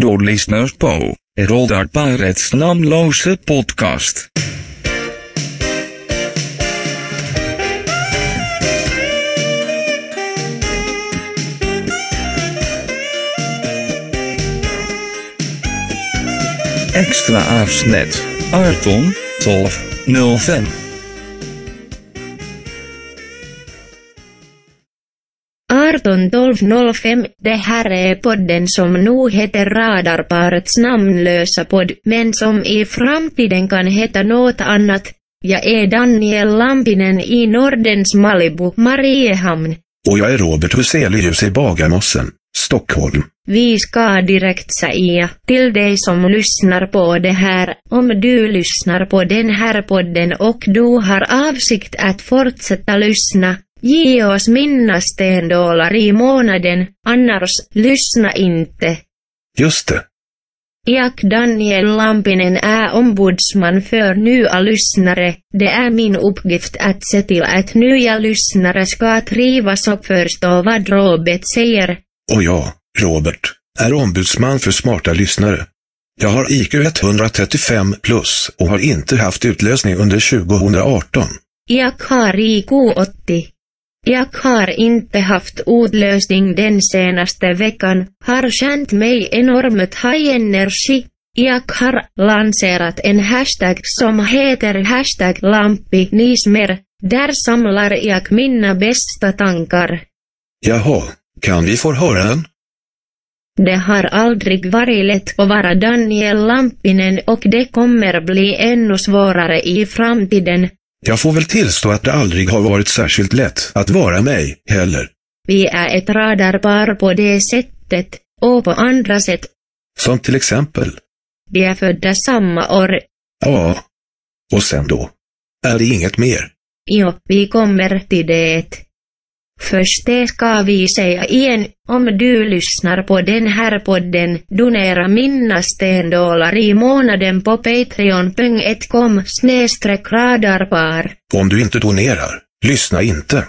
Du lyssnar på Radarparets namnlösa podcast. Extra avsnitt 18, 12, 05. Arton tolv noll fem. Det här är podden som nu heter Radarparets namnlösa podd, men som i framtiden kan heta något annat. Jag är Daniel Lampinen i Nordens Malibu, Mariehamn. Och jag är Robert Huselius i Bagarmossen, Stockholm. Vi ska direkt säga till dig som lyssnar på det här, om du lyssnar på den här podden och du har avsikt att fortsätta lyssna, ge oss mina stendollar i månaden, annars lyssna inte. Just det. Jag Daniel Lampinen är ombudsman för nya lyssnare. Det är min uppgift att se till att nya lyssnare ska trivas och förstå vad Robert säger. Och jag, Robert, är ombudsman för smarta lyssnare. Jag har IQ 135 plus och har inte haft utlösning under 2018. Jag har IQ 80. Jag har inte haft utlösning den senaste veckan, har känt mig enormt high energy. Jag har lanserat en hashtag som heter hashtag lampinismer. Där samlar jag mina bästa tankar. Jaha, kan vi få höra den? Det har aldrig varit lätt att vara Daniel Lampinen och det kommer bli ännu svårare i framtiden. Jag får väl tillstå att det aldrig har varit särskilt lätt att vara mig, heller. Vi är ett radarpar på det sättet, och på andra sätt. Som till exempel. Vi är födda samma år. Ja. Och sen då? Är det inget mer? Jo, vi kommer till det. Först det ska vi säga igen, om du lyssnar på den här podden, donera mina stendollar i månaden på patreon.com snedstreck radarpar. Om du inte donerar, lyssna inte.